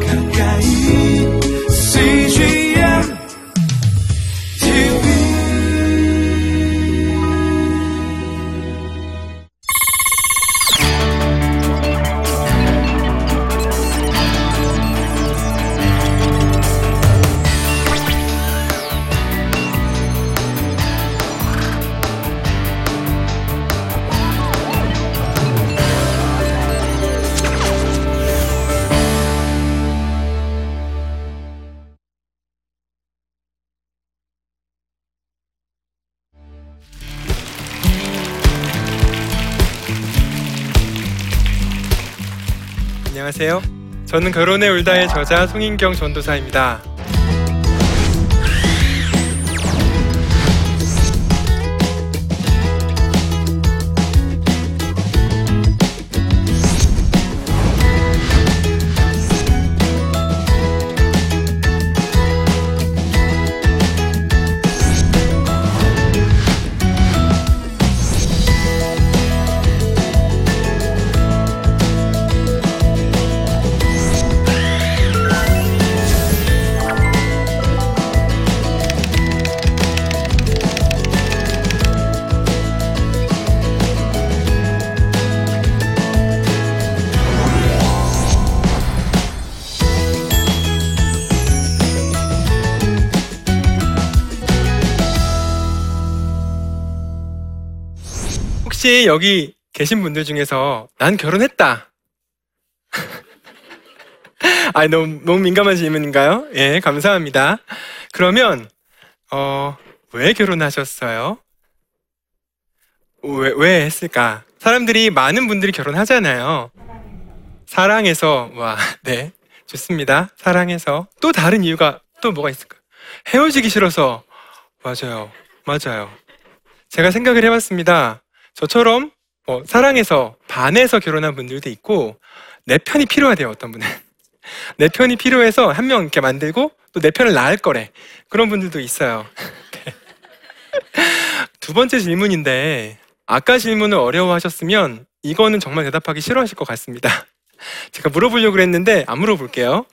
가까 안녕하세요. 저는 결혼의 울다의 저자 송인경 전도사입니다. 여기 계신 분들 중에서 난 결혼했다. 아, 너무, 너무 민감한 질문인가요? 예, 감사합니다. 그러면, 어, 왜 결혼하셨어요? 왜, 왜 했을까? 사람들이 많은 분들이 결혼하잖아요. 사랑해서, 와, 네. 좋습니다. 사랑해서. 또 다른 이유가 또 뭐가 있을까? 헤어지기 싫어서. 맞아요. 맞아요. 제가 생각을 해봤습니다. 저처럼 뭐 사랑해서 반해서 결혼한 분들도 있고 내 편이 필요하대요 어떤 분은. 내 편이 필요해서 한 명 이렇게 만들고 또 내 편을 낳을 거래. 그런 분들도 있어요. 두 번째 질문인데 아까 질문을 어려워하셨으면 이거는 정말 대답하기 싫어하실 것 같습니다. 제가 물어보려고 그랬는데 안 물어볼게요.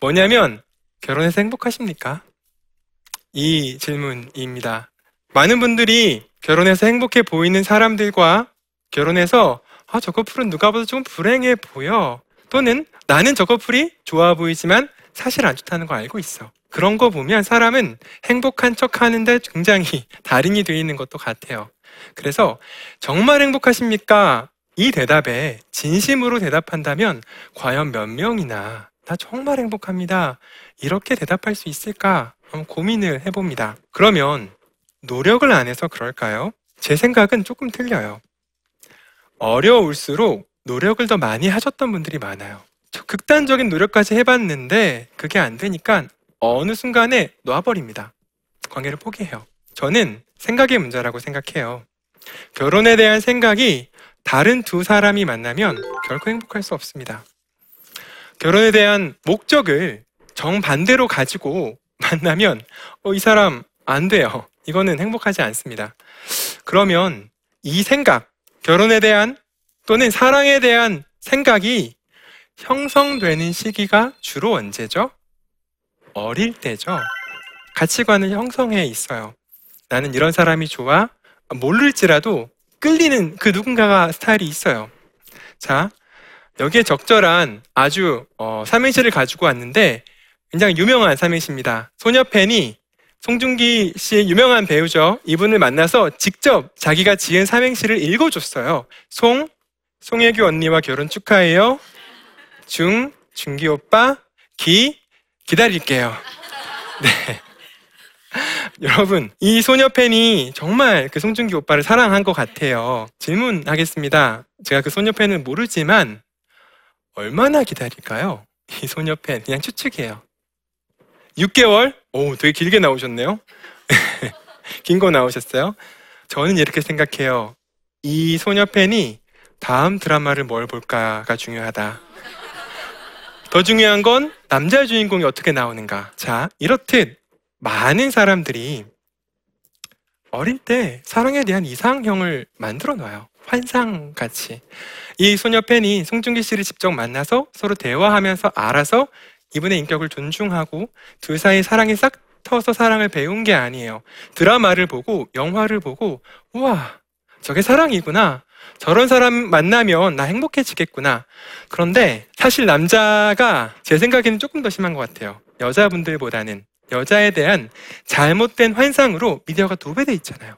뭐냐면 결혼해서 행복하십니까? 이 질문입니다 많은 분들이 결혼해서 행복해 보이는 사람들과 결혼해서 아, 저 커플은 누가 봐도 좀 불행해 보여. 또는 나는 저 커플이 좋아 보이지만 사실 안 좋다는 거 알고 있어. 그런 거 보면 사람은 행복한 척 하는데 굉장히 달인이 되어 있는 것도 같아요. 그래서 정말 행복하십니까? 이 대답에 진심으로 대답한다면 과연 몇 명이나 나 정말 행복합니다. 이렇게 대답할 수 있을까? 고민을 해봅니다. 그러면 노력을 안 해서 그럴까요? 제 생각은 조금 틀려요. 어려울수록 노력을 더 많이 하셨던 분들이 많아요. 저 극단적인 노력까지 해봤는데 그게 안 되니까 어느 순간에 놔버립니다. 관계를 포기해요. 저는 생각의 문제라고 생각해요. 결혼에 대한 생각이 다른 두 사람이 만나면 결코 행복할 수 없습니다. 결혼에 대한 목적을 정반대로 가지고 만나면 어, 이 사람 안 돼요. 이거는 행복하지 않습니다. 그러면 이 생각, 결혼에 대한 또는 사랑에 대한 생각이 형성되는 시기가 주로 언제죠? 어릴 때죠. 가치관을 형성해 있어요. 나는 이런 사람이 좋아. 모를지라도 끌리는 그 누군가가 스타일이 있어요. 자, 여기에 적절한 아주 어, 삼행시를 가지고 왔는데 굉장히 유명한 삼행시입니다. 소녀 팬이 송중기 씨의 유명한 배우죠. 이분을 만나서 직접 자기가 지은 삼행시를 읽어줬어요. 송, 송혜교 언니와 결혼 축하해요. 중, 중기 오빠, 기, 기다릴게요. 네. 여러분, 이 소녀 팬이 정말 그 송중기 오빠를 사랑한 것 같아요. 질문하겠습니다. 제가 그 소녀 팬은 모르지만 얼마나 기다릴까요? 이 소녀 팬 그냥 추측이에요. 6개월? 오, 되게 길게 나오셨네요. 긴 거 나오셨어요. 저는 이렇게 생각해요. 이 소녀 팬이 다음 드라마를 뭘 볼까가 중요하다. 더 중요한 건 남자 주인공이 어떻게 나오는가. 자, 이렇듯 많은 사람들이 어릴 때 사랑에 대한 이상형을 만들어 놔요. 환상같이. 이 소녀 팬이 송중기 씨를 직접 만나서 서로 대화하면서 알아서 이분의 인격을 존중하고 둘 사이 사랑이 싹 터서 사랑을 배운 게 아니에요. 드라마를 보고 영화를 보고 우와 저게 사랑이구나. 저런 사람 만나면 나 행복해지겠구나. 그런데 사실 남자가 제 생각에는 조금 더 심한 것 같아요. 여자분들보다는 여자에 대한 잘못된 환상으로 미디어가 도배돼 있잖아요.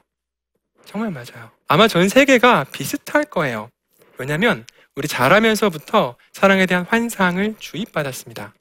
정말 맞아요. 아마 전 세계가 비슷할 거예요. 왜냐하면 우리 자라면서부터 사랑에 대한 환상을 주입받았습니다.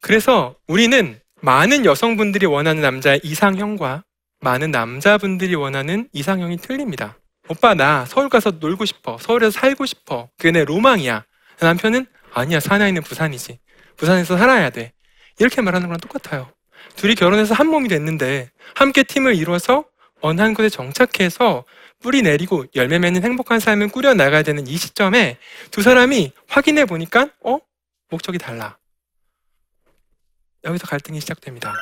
그래서 우리는 많은 여성분들이 원하는 남자의 이상형과 많은 남자분들이 원하는 이상형이 틀립니다. 오빠 나 서울 가서 놀고 싶어. 서울에서 살고 싶어. 그게 내 로망이야. 남편은 아니야 사나이는 부산이지. 부산에서 살아야 돼. 이렇게 말하는 거랑 똑같아요. 둘이 결혼해서 한 몸이 됐는데 함께 팀을 이루어서 어느 한 곳에 정착해서 뿌리 내리고 열매 맺는 행복한 삶을 꾸려 나가야 되는 이 시점에 두 사람이 확인해 보니까 어 목적이 달라. 여기서 갈등이 시작됩니다.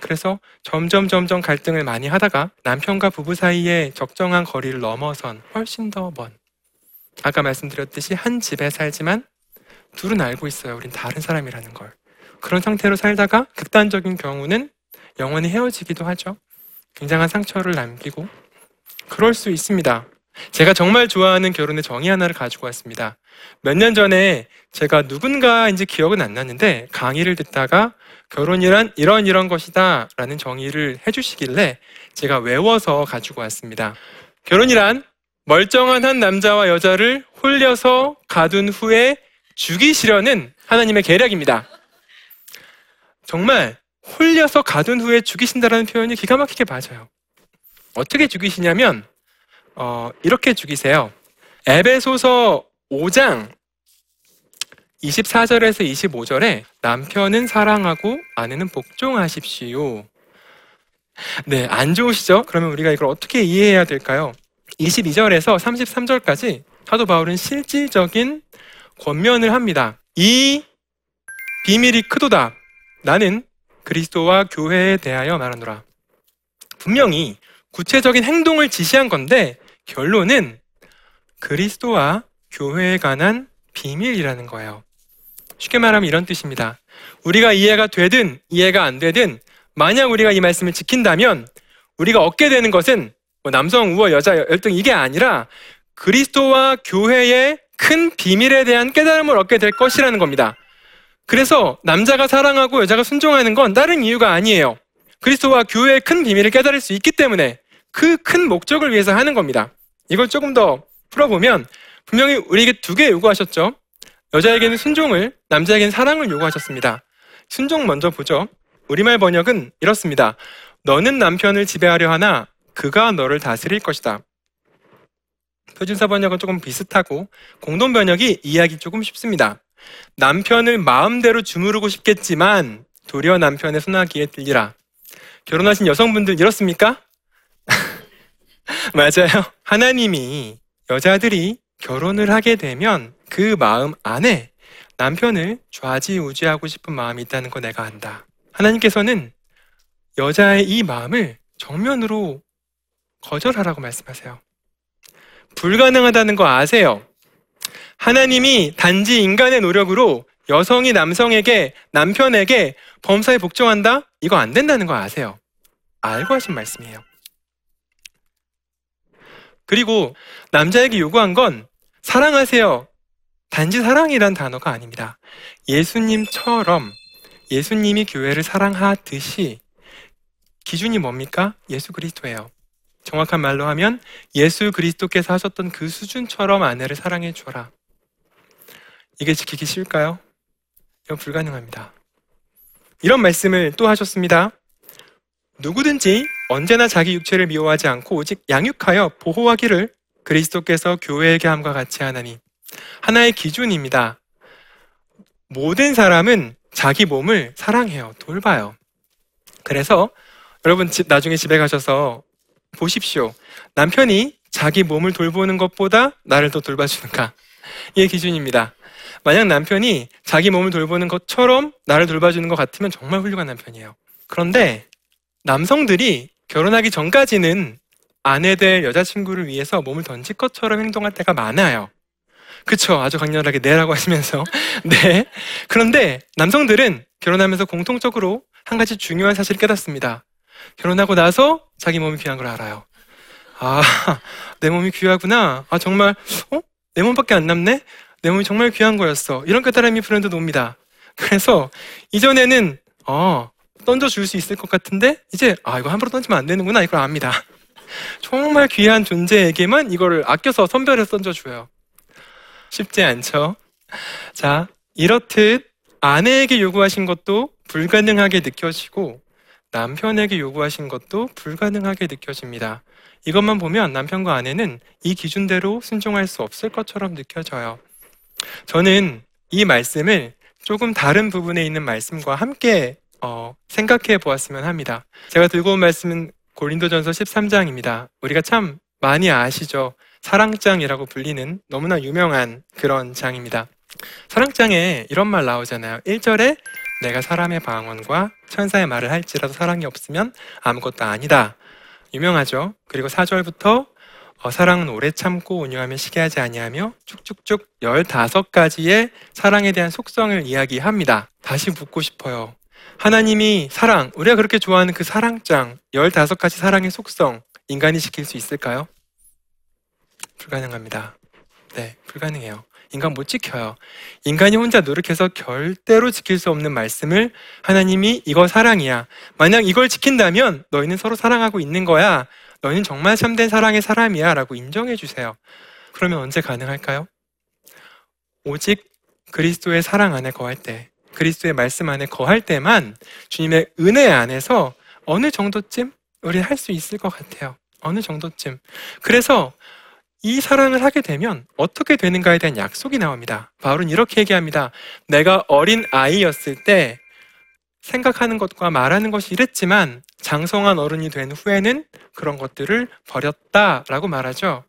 그래서 점점 점점 갈등을 많이 하다가 남편과 부부 사이에 적정한 거리를 넘어선 훨씬 더 먼. 아까 말씀드렸듯이 한 집에 살지만 둘은 알고 있어요. 우린 다른 사람이라는 걸. 그런 상태로 살다가 극단적인 경우는 영원히 헤어지기도 하죠. 굉장한 상처를 남기고 그럴 수 있습니다. 제가 정말 좋아하는 결혼의 정의 하나를 가지고 왔습니다. 몇 년 전에 제가 누군가인지 기억은 안 나는데 강의를 듣다가 결혼이란 이런 이런 것이다 라는 정의를 해주시길래 제가 외워서 가지고 왔습니다. 결혼이란 멀쩡한 한 남자와 여자를 홀려서 가둔 후에 죽이시려는 하나님의 계략입니다. 정말 홀려서 가둔 후에 죽이신다라는 표현이 기가 막히게 맞아요. 어떻게 죽이시냐면 어, 이렇게 죽이세요. 에베소서 5장 24절에서 25절에 남편은 사랑하고 아내는 복종하십시오. 네, 안 좋으시죠? 그러면 우리가 이걸 어떻게 이해해야 될까요? 22절에서 33절까지 사도 바울은 실질적인 권면을 합니다. 이 비밀이 크도다. 나는 그리스도와 교회에 대하여 말하노라. 분명히 구체적인 행동을 지시한 건데 결론은 그리스도와 교회에 관한 비밀이라는 거예요. 쉽게 말하면 이런 뜻입니다. 우리가 이해가 되든 이해가 안 되든 만약 우리가 이 말씀을 지킨다면 우리가 얻게 되는 것은 뭐 남성 우월 여자 열등 이게 아니라 그리스도와 교회의 큰 비밀에 대한 깨달음을 얻게 될 것이라는 겁니다. 그래서 남자가 사랑하고 여자가 순종하는 건 다른 이유가 아니에요. 그리스도와 교회의 큰 비밀을 깨달을 수 있기 때문에 그 큰 목적을 위해서 하는 겁니다. 이걸 조금 더 풀어보면 분명히 우리에게 두 개 요구하셨죠. 여자에게는 순종을, 남자에게는 사랑을 요구하셨습니다. 순종 먼저 보죠. 우리말 번역은 이렇습니다. 너는 남편을 지배하려 하나 그가 너를 다스릴 것이다. 표준사 번역은 조금 비슷하고 공동 번역이 이해하기 조금 쉽습니다. 남편을 마음대로 주무르고 싶겠지만 도리어 남편의 손아귀에 들리라. 결혼하신 여성분들 이렇습니까? 맞아요. 하나님이 여자들이 결혼을 하게 되면 그 마음 안에 남편을 좌지우지하고 싶은 마음이 있다는 거 내가 안다. 하나님께서는 여자의 이 마음을 정면으로 거절하라고 말씀하세요. 불가능하다는 거 아세요? 하나님이 단지 인간의 노력으로 여성이 남성에게, 남편에게 범사에 복종한다? 이거 안 된다는 거 아세요? 알고 하신 말씀이에요. 그리고 남자에게 요구한 건 사랑하세요. 단지 사랑이란 단어가 아닙니다. 예수님처럼 예수님이 교회를 사랑하듯이 기준이 뭡니까? 예수 그리스도예요. 정확한 말로 하면 예수 그리스도께서 하셨던 그 수준처럼 아내를 사랑해 줘라. 이게 지키기 쉬울까요? 이건 불가능합니다. 이런 말씀을 또 하셨습니다. 누구든지 언제나 자기 육체를 미워하지 않고 오직 양육하여 보호하기를 그리스도께서 교회에게 함과 같이 하나니 하나의 기준입니다. 모든 사람은 자기 몸을 사랑해요. 돌봐요. 그래서 여러분 집 나중에 집에 가셔서 보십시오. 남편이 자기 몸을 돌보는 것보다 나를 더 돌봐주는가? 이게 기준입니다. 만약 남편이 자기 몸을 돌보는 것처럼 나를 돌봐주는 것 같으면 정말 훌륭한 남편이에요. 그런데 남성들이 결혼하기 전까지는 아내 될 여자친구를 위해서 몸을 던질 것처럼 행동할 때가 많아요. 그쵸. 아주 강렬하게 네라고 하시면서. 네. 그런데 남성들은 결혼하면서 공통적으로 한 가지 중요한 사실을 깨닫습니다. 결혼하고 나서 자기 몸이 귀한 걸 알아요. 아, 내 몸이 귀하구나. 아, 정말, 어? 내 몸밖에 안 남네? 내 몸이 정말 귀한 거였어. 이런 깨달음이 불현듯 옵니다. 그래서 이전에는, 어, 던져줄 수 있을 것 같은데, 이제, 아, 이거 함부로 던지면 안 되는구나. 이걸 압니다. 정말 귀한 존재에게만 이거를 아껴서 선별해서 던져줘요. 쉽지 않죠? 자, 이렇듯 아내에게 요구하신 것도 불가능하게 느껴지고 남편에게 요구하신 것도 불가능하게 느껴집니다. 이것만 보면 남편과 아내는 이 기준대로 순종할 수 없을 것처럼 느껴져요. 저는 이 말씀을 조금 다른 부분에 있는 말씀과 함께 어, 생각해 보았으면 합니다. 제가 들고 온 말씀은 고린도전서 13장입니다. 우리가 참 많이 아시죠? 사랑장이라고 불리는 너무나 유명한 그런 장입니다. 사랑장에 이런 말 나오잖아요. 1절에 내가 사람의 방언과 천사의 말을 할지라도 사랑이 없으면 아무것도 아니다. 유명하죠. 그리고 4절부터 어, 사랑은 오래 참고 온유하며 시기하지 아니하며 쭉쭉쭉 15가지의 사랑에 대한 속성을 이야기합니다. 다시 묻고 싶어요. 하나님이 사랑, 우리가 그렇게 좋아하는 그 사랑장, 15가지 사랑의 속성, 인간이 지킬 수 있을까요? 불가능합니다. 네, 불가능해요. 인간 못 지켜요. 인간이 혼자 노력해서 절대로 지킬 수 없는 말씀을 하나님이 이거 사랑이야. 만약 이걸 지킨다면 너희는 서로 사랑하고 있는 거야. 너희는 정말 참된 사랑의 사람이야. 라고 인정해 주세요. 그러면 언제 가능할까요? 오직 그리스도의 사랑 안에 거할 때, 그리스도의 말씀 안에 거할 때만 주님의 은혜 안에서 어느 정도쯤 우리 할 수 있을 것 같아요. 어느 정도쯤. 그래서 이 사랑을 하게 되면 어떻게 되는가에 대한 약속이 나옵니다. 바울은 이렇게 얘기합니다. 내가 어린 아이였을 때 생각하는 것과 말하는 것이 이랬지만 장성한 어른이 된 후에는 그런 것들을 버렸다라고 말하죠.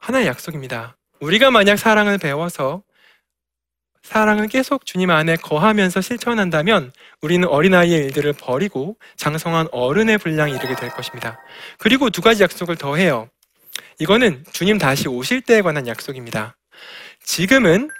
하나의 약속입니다. 우리가 만약 사랑을 배워서 사랑을 계속 주님 안에 거하면서 실천한다면 우리는 어린아이의 일들을 버리고 장성한 어른의 분량에 이르게 될 것입니다. 그리고 두 가지 약속을 더해요. 이거는 주님 다시 오실 때에 관한 약속입니다. 지금은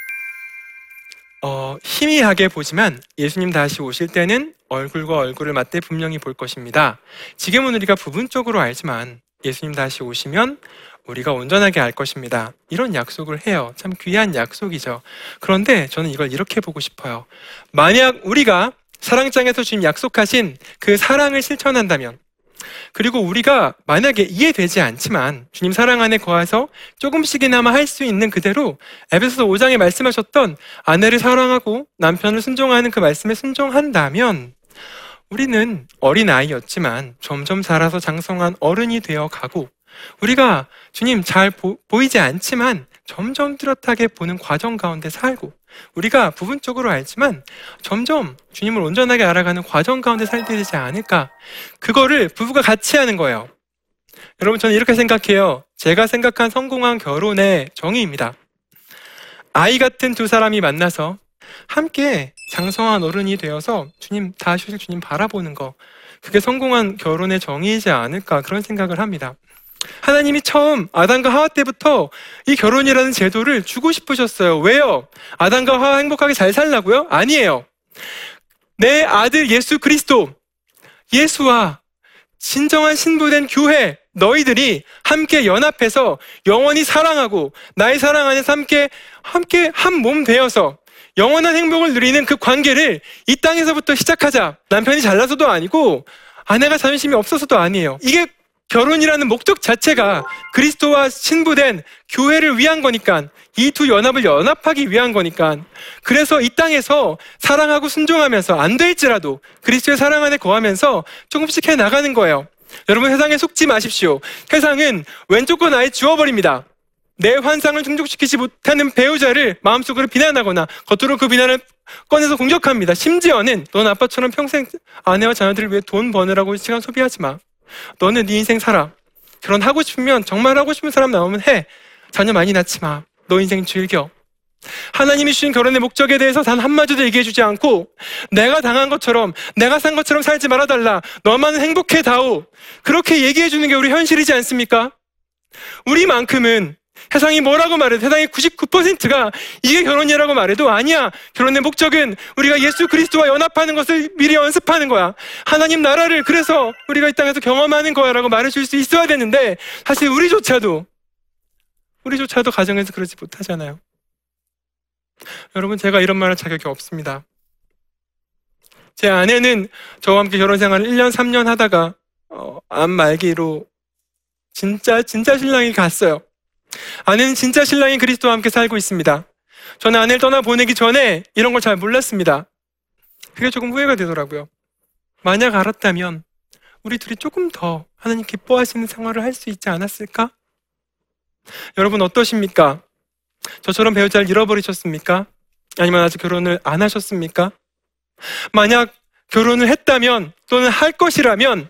어, 희미하게 보지만 예수님 다시 오실 때는 얼굴과 얼굴을 맞대 분명히 볼 것입니다. 지금은 우리가 부분적으로 알지만 예수님 다시 오시면 우리가 온전하게 알 것입니다. 이런 약속을 해요. 참 귀한 약속이죠. 그런데 저는 이걸 이렇게 보고 싶어요. 만약 우리가 사랑장에서 주님 약속하신 그 사랑을 실천한다면 그리고 우리가 만약에 이해되지 않지만 주님 사랑 안에 거해서 조금씩이나마 할 수 있는 그대로 에베소서 5장에 말씀하셨던 아내를 사랑하고 남편을 순종하는 그 말씀에 순종한다면 우리는 어린 아이였지만 점점 자라서 장성한 어른이 되어 가고 우리가 주님 잘 보, 보이지 않지만 점점 뚜렷하게 보는 과정 가운데 살고 우리가 부분적으로 알지만 점점 주님을 온전하게 알아가는 과정 가운데 살게 되지 않을까. 그거를 부부가 같이 하는 거예요. 여러분, 저는 이렇게 생각해요. 제가 생각한 성공한 결혼의 정의입니다. 아이 같은 두 사람이 만나서 함께 장성한 어른이 되어서 주님, 다시 주님 바라보는 거. 그게 성공한 결혼의 정의이지 않을까 그런 생각을 합니다. 하나님이 처음 아담과 하와 때부터 이 결혼이라는 제도를 주고 싶으셨어요. 왜요? 아담과 하와 행복하게 잘 살라고요? 아니에요. 내 아들 예수 그리스도, 예수와 진정한 신부된 교회, 너희들이 함께 연합해서 영원히 사랑하고 나의 사랑 안에서 함께, 함께 한 몸 되어서 영원한 행복을 누리는 그 관계를 이 땅에서부터 시작하자. 남편이 잘나서도 아니고 아내가 자존심이 없어서도 아니에요. 이게 결혼이라는 목적 자체가 그리스도와 신부된 교회를 위한 거니까 이 두 연합을 연합하기 위한 거니까 그래서 이 땅에서 사랑하고 순종하면서 안 될지라도 그리스도의 사랑 안에 거하면서 조금씩 해 나가는 거예요. 여러분 세상에 속지 마십시오. 세상은 왼쪽과 나에 지워버립니다. 내 환상을 충족시키지 못하는 배우자를 마음속으로 비난하거나 겉으로 그 비난을 꺼내서 공격합니다. 심지어는 넌 아빠처럼 평생 아내와 자녀들을 위해 돈 버느라고 시간 소비하지 마. 너는 네 인생 살아. 결혼 하고 싶으면 정말 하고 싶은 사람 나오면 해. 자녀 많이 낳지 마. 너 인생 즐겨. 하나님이 주신 결혼의 목적에 대해서 단 한마디도 얘기해주지 않고 내가 당한 것처럼 내가 산 것처럼 살지 말아달라. 너만은 행복해 다오. 그렇게 얘기해주는 게 우리 현실이지 않습니까? 우리만큼은 세상이 뭐라고 말해도 세상의 99%가 이게 결혼이라고 말해도 아니야. 결혼의 목적은 우리가 예수 그리스도와 연합하는 것을 미리 연습하는 거야. 하나님 나라를 그래서 우리가 이 땅에서 경험하는 거야라고 말해줄 수 있어야 되는데 사실 우리조차도 우리조차도 가정에서 그러지 못하잖아요. 여러분 제가 이런 말할 자격이 없습니다. 제 아내는 저와 함께 결혼 생활을 1년 3년 하다가 어, 암 말기로 진짜 진짜 신랑이 갔어요. 아내는 진짜 신랑이 그리스도와 함께 살고 있습니다. 저는 아내를 떠나 보내기 전에 이런 걸 잘 몰랐습니다. 그게 조금 후회가 되더라고요. 만약 알았다면 우리 둘이 조금 더 하나님 기뻐하시는 생활을 할 수 있지 않았을까? 여러분 어떠십니까? 저처럼 배우자를 잃어버리셨습니까? 아니면 아직 결혼을 안 하셨습니까? 만약 결혼을 했다면 또는 할 것이라면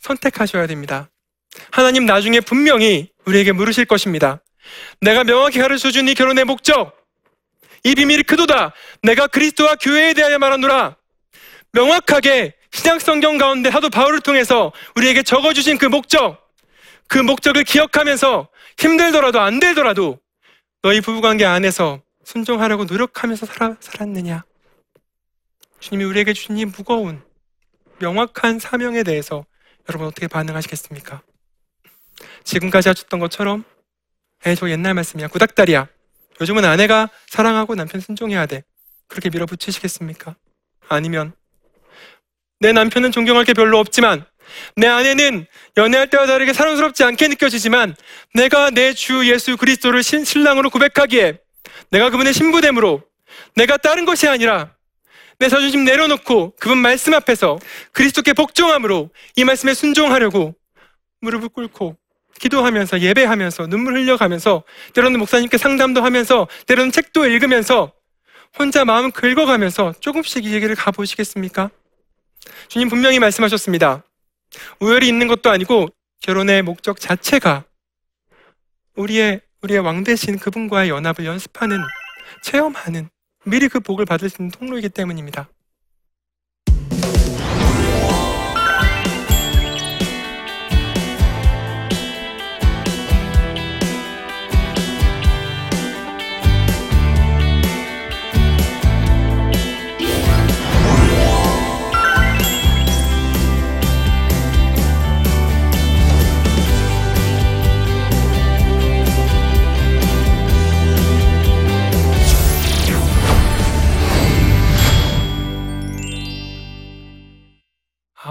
선택하셔야 됩니다. 하나님 나중에 분명히 우리에게 물으실 것입니다. 내가 명확히 가르쳐 준 이 결혼의 목적. 이 비밀이 크도다. 내가 그리스도와 교회에 대하여 말하노라. 명확하게 신약 성경 가운데 사도 바울을 통해서 우리에게 적어주신 그 목적, 그 목적을 기억하면서 힘들더라도 안 되더라도 너희 부부관계 안에서 순종하려고 노력하면서 살아, 살았느냐? 주님이 우리에게 주신 이 무거운 명확한 사명에 대해서 여러분 어떻게 반응하시겠습니까? 지금까지 하셨던 것처럼 에, 저 옛날 말씀이야. 구닥다리야. 요즘은 아내가 사랑하고 남편 순종해야 돼. 그렇게 밀어붙이시겠습니까? 아니면 내 남편은 존경할 게 별로 없지만 내 아내는 연애할 때와 다르게 사랑스럽지 않게 느껴지지만 내가 내 주 예수 그리스도를 신, 신랑으로 고백하기에 내가 그분의 신부됨으로 내가 다른 것이 아니라 내 자존심 내려놓고 그분 말씀 앞에서 그리스도께 복종함으로 이 말씀에 순종하려고 무릎을 꿇고 기도하면서 예배하면서 눈물 흘려가면서 때로는 목사님께 상담도 하면서 때로는 책도 읽으면서 혼자 마음 긁어가면서 조금씩 이 얘기를 가보시겠습니까? 주님 분명히 말씀하셨습니다. 우열이 있는 것도 아니고 결혼의 목적 자체가 우리의 우리의 왕 대신 그분과의 연합을 연습하는 체험하는 미리 그 복을 받을 수 있는 통로이기 때문입니다.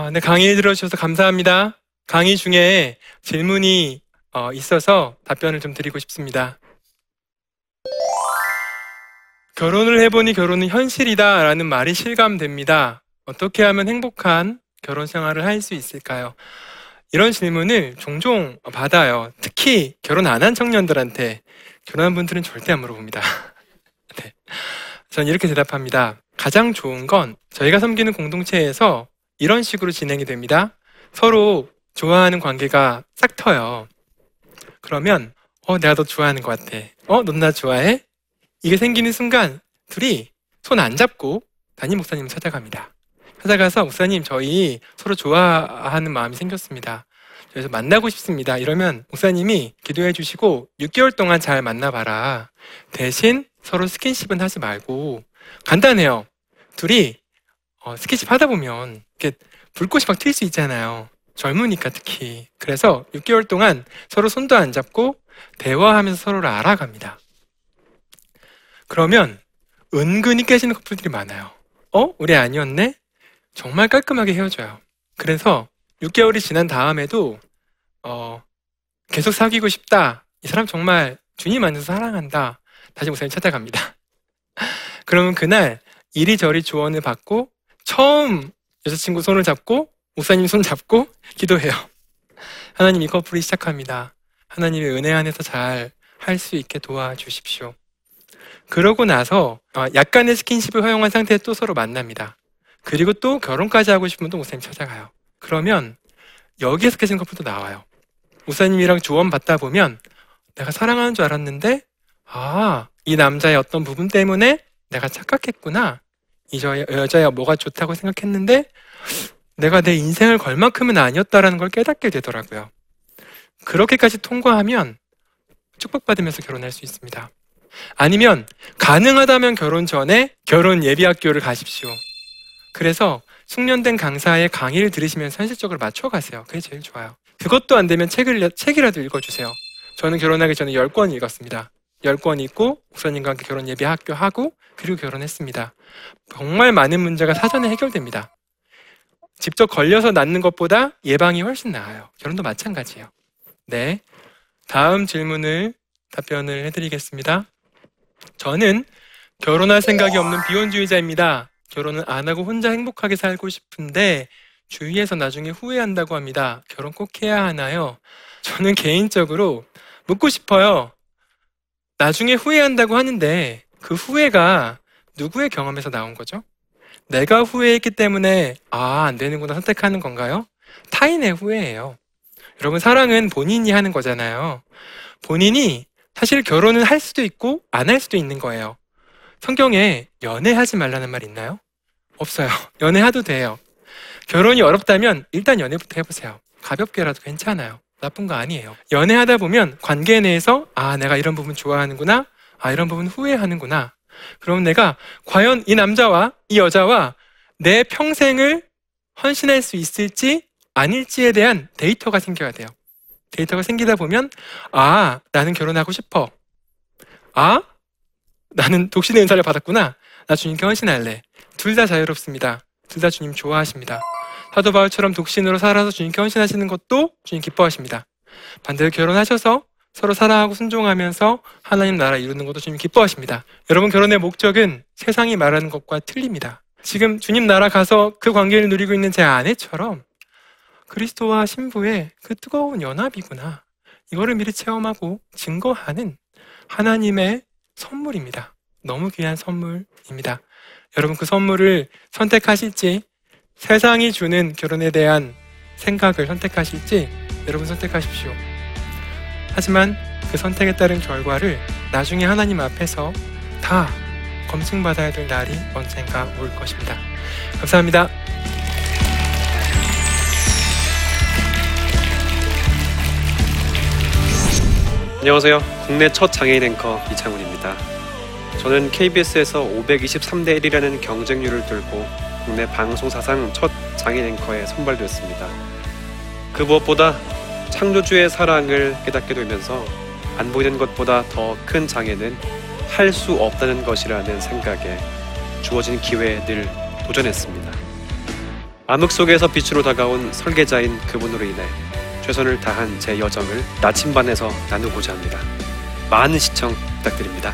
아, 네, 강의 들어주셔서 감사합니다. 강의 중에 질문이 어, 있어서 답변을 좀 드리고 싶습니다. 결혼을 해보니 결혼은 현실이다 라는 말이 실감됩니다. 어떻게 하면 행복한 결혼 생활을 할 수 있을까요? 이런 질문을 종종 받아요. 특히 결혼 안 한 청년들한테 결혼한 분들은 절대 안 물어봅니다. 네. 전 이렇게 대답합니다. 가장 좋은 건 저희가 섬기는 공동체에서 이런 식으로 진행이 됩니다. 서로 좋아하는 관계가 싹 터요. 그러면 어 내가 너 좋아하는 것 같아. 어 넌 나 좋아해? 이게 생기는 순간 둘이 손 안 잡고 담임 목사님 을 찾아갑니다. 찾아가서 목사님 저희 서로 좋아하는 마음이 생겼습니다. 그래서 만나고 싶습니다. 이러면 목사님이 기도해 주시고 6개월 동안 잘 만나봐라. 대신 서로 스킨십은 하지 말고 간단해요. 둘이 어, 스킨십 하다 보면 이렇게 불꽃이 막 튈 수 있잖아요. 젊으니까 특히. 그래서 6개월 동안 서로 손도 안 잡고 대화하면서 서로를 알아갑니다. 그러면 은근히 깨지는 커플들이 많아요. 어? 우리 아니었네? 정말 깔끔하게 헤어져요. 그래서 6개월이 지난 다음에도 어, 계속 사귀고 싶다. 이 사람 정말 주님 안에서 사랑한다. 다시 목사님 찾아갑니다. 그러면 그날 이리저리 조언을 받고 처음 여자친구 손을 잡고 목사님 손 잡고 기도해요. 하나님 이 커플이 시작합니다. 하나님의 은혜 안에서 잘 할 수 있게 도와주십시오. 그러고 나서 어, 약간의 스킨십을 허용한 상태에 또 서로 만납니다. 그리고 또 결혼까지 하고 싶으면 또 목사님 찾아가요. 그러면 여기에서 깨진 커플도 나와요. 목사님이랑 조언 받다 보면 내가 사랑하는 줄 알았는데 아, 이 남자의 어떤 부분 때문에 내가 착각했구나. 이 저 여자야 뭐가 좋다고 생각했는데 내가 내 인생을 걸 만큼은 아니었다라는 걸 깨닫게 되더라고요. 그렇게까지 통과하면 축복받으면서 결혼할 수 있습니다. 아니면 가능하다면 결혼 전에 결혼 예비 학교를 가십시오. 그래서 숙련된 강사의 강의를 들으시면서 현실적으로 맞춰가세요. 그게 제일 좋아요. 그것도 안 되면 책을, 책이라도 읽어주세요. 저는 결혼하기 전에 10권 읽었습니다. 10권 읽고 목사님과 함께 결혼 예비 학교 하고 그리고 결혼했습니다. 정말 많은 문제가 사전에 해결됩니다. 직접 걸려서 낳는 것보다 예방이 훨씬 나아요. 결혼도 마찬가지예요. 네. 다음 질문을 답변을 해드리겠습니다. 저는 결혼할 생각이 없는 비혼주의자입니다. 결혼은 안 하고 혼자 행복하게 살고 싶은데 주위에서 나중에 후회한다고 합니다. 결혼 꼭 해야 하나요? 저는 개인적으로 묻고 싶어요. 나중에 후회한다고 하는데 그 후회가 누구의 경험에서 나온 거죠? 내가 후회했기 때문에 아, 안 되는구나 선택하는 건가요? 타인의 후회예요. 여러분, 사랑은 본인이 하는 거잖아요. 본인이 사실 결혼은 할 수도 있고 안 할 수도 있는 거예요. 성경에 연애하지 말라는 말 있나요? 없어요. 연애해도 돼요. 결혼이 어렵다면 일단 연애부터 해보세요. 가볍게라도 괜찮아요. 나쁜 거 아니에요. 연애하다 보면 관계 내에서 아, 내가 이런 부분 좋아하는구나. 아, 이런 부분 후회하는구나. 그럼 내가 과연 이 남자와 이 여자와 내 평생을 헌신할 수 있을지 아닐지에 대한 데이터가 생겨야 돼요. 데이터가 생기다 보면 아, 나는 결혼하고 싶어. 아, 나는 독신의 은사를 받았구나. 나 주님께 헌신할래. 둘 다 자유롭습니다. 둘 다 주님 좋아하십니다. 사도 바울처럼 독신으로 살아서 주님께 헌신하시는 것도 주님 기뻐하십니다. 반대로 결혼하셔서 서로 사랑하고 순종하면서 하나님 나라 이루는 것도 주님 기뻐하십니다. 여러분 결혼의 목적은 세상이 말하는 것과 틀립니다. 지금 주님 나라 가서 그 관계를 누리고 있는 제 아내처럼 그리스도와 신부의 그 뜨거운 연합이구나. 이거를 미리 체험하고 증거하는 하나님의 선물입니다. 너무 귀한 선물입니다. 여러분 그 선물을 선택하실지 세상이 주는 결혼에 대한 생각을 선택하실지 여러분 선택하십시오. 하지만 그 선택에 따른 결과를 나중에 하나님 앞에서 다 검증받아야 될 날이 언젠가 올 것입니다. 감사합니다. 안녕하세요. 국내 첫 장애인 앵커 이창훈입니다. 저는 KBS에서 523대 1이라는 경쟁률을 뚫고 국내 방송 사상 첫 장애인 앵커에 선발되었습니다. 그 무엇보다 창조주의 사랑을 깨닫게 되면서 안 보이는 것보다 더 큰 장애는 할 수 없다는 것이라는 생각에 주어진 기회에 늘 도전했습니다. 암흑 속에서 빛으로 다가온 설계자인 그분으로 인해 최선을 다한 제 여정을 나침반에서 나누고자 합니다. 많은 시청 부탁드립니다.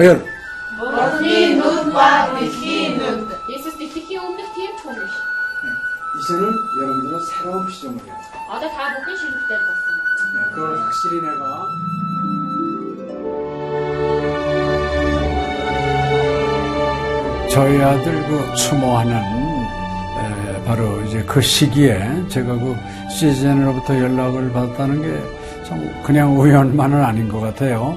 허연. 머리 눈과 빛이 눈. 예수 빛이 없는 팀촌이시. 이제는 여러분들은 새로운 시점을 해요. 아다 다 먹기 싫을 때 봤어. 네, 그걸 확실히 내가 저희 아들 그 추모하는 에, 바로 이제 그 시기에 제가 그 시즌으로부터 연락을 받았다는 게 참 그냥 우연만은 아닌 것 같아요.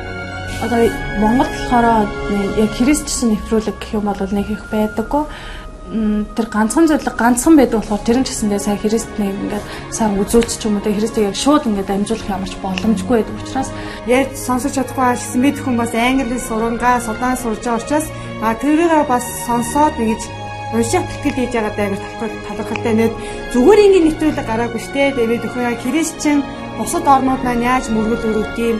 Одоо Монгол болохоор яг христчсэн нефролог гэх юм бол нэг их байдаггүй. Тэр ганцхан зөвлөг ганцхан байдаг болохоор тэр нь ч гэсэндээ сайн христнийг ингээд сайн үзүүлч ч юм уу тэ христийг яг шууд ингээд амжуулах ямарч боломжгүй байдаг учраас ярьж сонсож чадахгүй байсан бид хүн бас англи сурангаа судаан сурж байгаа учраас а тэрийг бас сонсоод ингэж унших тэтгэл хийж байгаа даа талархалтай нэг зүгээр ингээд нэвтрүүлэг гараагүй штэ тэгээд өхөө яа христчин бусад орнууд маань яаж мөргөл өрөвт юм